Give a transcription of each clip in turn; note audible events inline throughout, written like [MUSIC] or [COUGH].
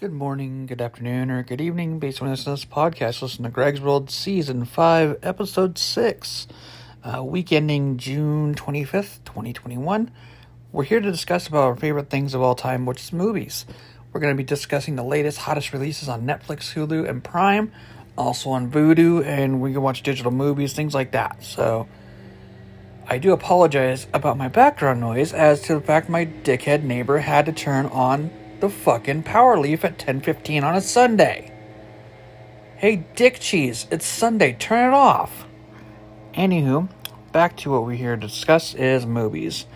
Good morning, good afternoon, or good evening, based on this podcast. Listen to Greg's World Season 5, Episode 6, uh, week ending June 25th, 2021. We're here to discuss about our favorite things of all time, which is movies. We're going to be discussing the latest, hottest releases on Netflix, Hulu, and Prime, also on Vudu, and we can watch digital movies, things like that. So, I do apologize about my background noise as to the fact my dickhead neighbor had to turn on the fucking power leaf at 10:15 on a Sunday. Hey dick cheese, it's Sunday, turn it off. Anywho, back to what we're here to discuss is movies.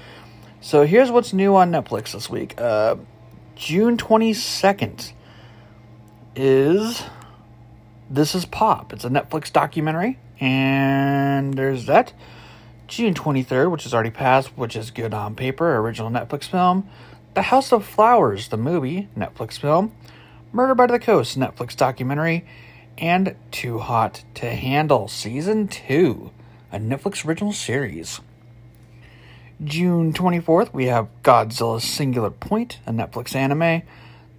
So here's what's new on Netflix this week. Uh, June 22nd is This is Pop. It's a Netflix documentary, and there's that. June 23rd, which is already passed, which is good on paper, original Netflix film. The House of Flowers, the movie, Netflix film, Murder by the Coast, Netflix documentary, and Too Hot to Handle, Season 2, a Netflix original series. June 24th, we have Godzilla Singular Point, a Netflix anime,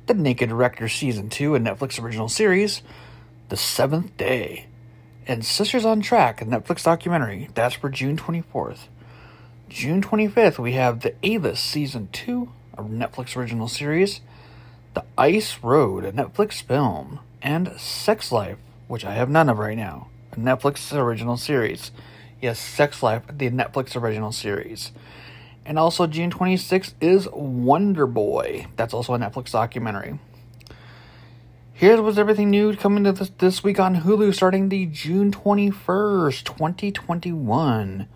The Naked Director Season 2, a Netflix original series, The Seventh Day, and Sisters on Track, a Netflix documentary. That's for June 24th. June 25th, we have The A-List Season 2, a Netflix original series, The Ice Road, a Netflix film, and Sex Life, which I have none of right now, a Netflix original series. Yes, Sex Life, the Netflix original series. And also, June 26th is Wonder Boy. That's also a Netflix documentary. Here's what's everything new coming to this, this week on Hulu starting the June 21st, 2021.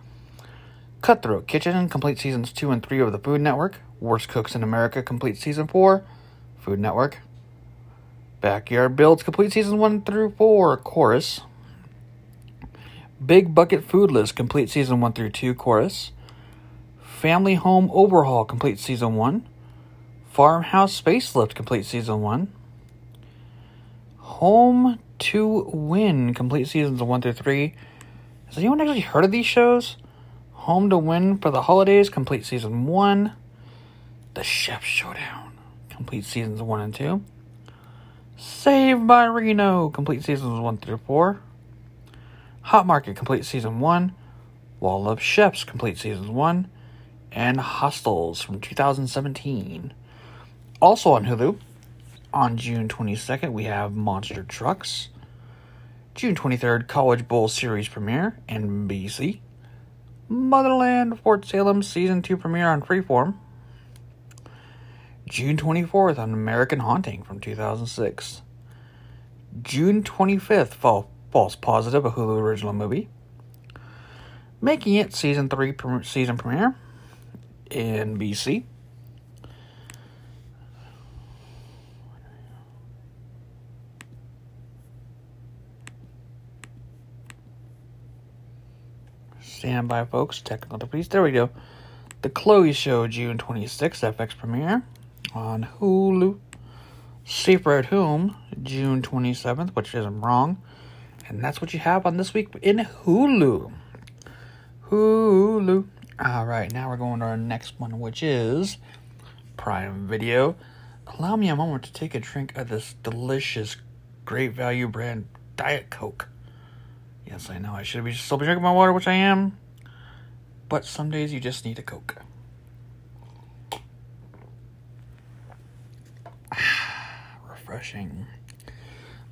Cutthroat Kitchen, complete seasons 2 and 3 of the Food Network. Worst Cooks in America, complete season 4, Food Network. Backyard Builds, complete season 1 through 4, Chorus. Big Bucket Food List, complete season 1 through 2, Chorus. Family Home Overhaul, complete season 1. Farmhouse Facelift, complete season 1. Home to Win, complete seasons 1 through 3. Has anyone actually heard of these shows? Home to Win for the Holidays, complete season 1. The Chef Showdown, complete seasons 1 and 2. Saved by Reno, complete seasons 1 through 4. Hot Market, complete season 1. Wall of Chefs, complete seasons 1. And Hostels from 2017. Also on Hulu, on June 22nd, we have Monster Trucks. June 23rd, College Bowl Series premiere, NBC. Motherland Fort Salem Season 2 premiere on Freeform. June 24th on American Haunting from 2006. June 25th, Fall, False Positive, a Hulu original movie. Making It Season 3 season premiere, NBC. Stand by, folks. Technical difficulties. There we go. The Chloe Show, June 26th, FX premiere on Hulu. Safer at Home, June 27th, which isn't wrong. And that's what you have on this week in Hulu. Hulu. All right, now we're going to our next one, which is Prime Video. Allow me a moment to take a drink of this delicious, great value brand Diet Coke. Yes, I know I should be still be drinking my water, which I am. But some days you just need a Coke. Refreshing.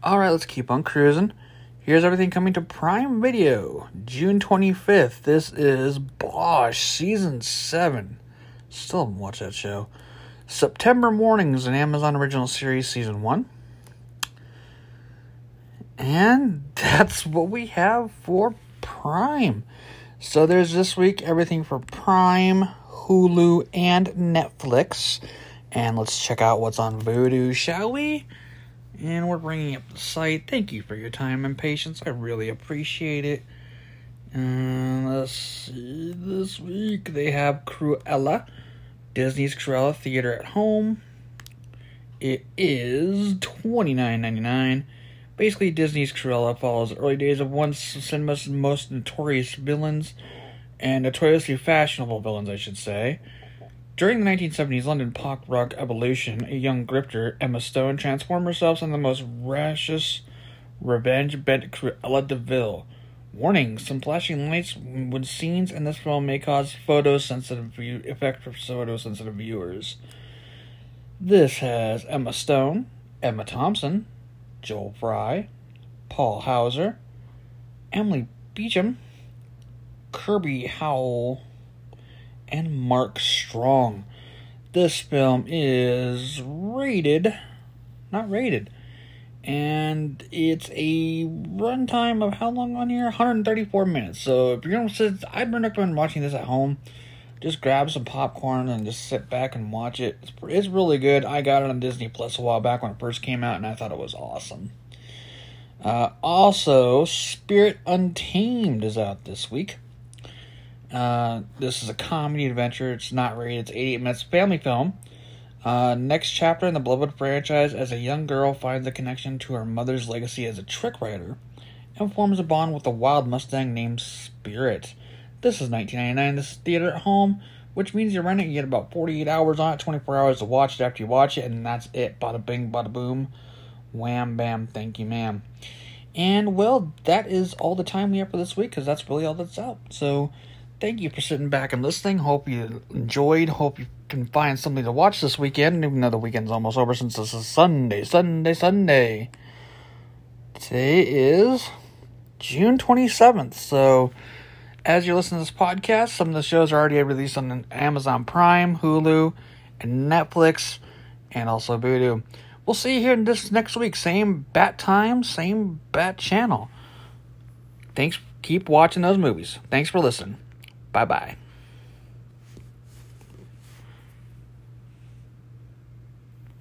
All right, let's keep on cruising. Here's everything coming to Prime Video. June 25th. This is Bosch Season 7. Still haven't watched that show. September Mornings, an Amazon original series, Season 1. And [LAUGHS] that's what we have for Prime. So there's this week everything for Prime, Hulu, and Netflix. And let's check out what's on Vudu, shall we? And we're bringing up the site. Thank you for your time and patience. I really appreciate it. And let's see. This week they have Cruella, Disney's Cruella Theater at Home. It is twenty nine ninety nine. Basically, Disney's Cruella follows early days of one of cinema's most notorious villains, and notoriously fashionable villains, I should say. During the 1970s London pop rock evolution, a young grifter, Emma Stone, transformed herself into the most raucous, revenge bent Cruella de Vil. Warning: Some flashing lights when scenes in this film may cause photosensitive view- effect for photosensitive viewers. This has Emma Stone, Emma Thompson, Joel Fry, Paul Hauser, Emily Beecham, Kirby Howell, and Mark Strong. This film is rated, not rated, and it's a runtime of how long on here? 134 minutes. So if you're gonna sit, I'd recommend watching this at home. Just grab some popcorn and just sit back and watch it. It's, it's really good. I got it on Disney Plus a while back when it first came out, and I thought it was awesome. Uh, also, Spirit Untamed is out this week. Uh, this is a comedy adventure. It's not rated. It's 88 minutes family film. Uh, next chapter in the beloved franchise as a young girl finds a connection to her mother's legacy as a trick writer and forms a bond with a wild Mustang named Spirit. This is 1999. This is theater at home, which means you rent it. You get about 48 hours on it, 24 hours to watch it after you watch it, and that's it. Bada bing, bada boom. Wham, bam, thank you, ma'am. And well, that is all the time we have for this week because that's really all that's out. So, thank you for sitting back and listening. Hope you enjoyed. Hope you can find something to watch this weekend, even though the weekend's almost over since this is Sunday, Sunday, Sunday. Today is June 27th. So, as you're listening to this podcast, some of the shows are already released on Amazon Prime, Hulu, and Netflix, and also Vudu. We'll see you here in this next week. Same bat time, same bat channel. Thanks. Keep watching those movies. Thanks for listening. 拜拜。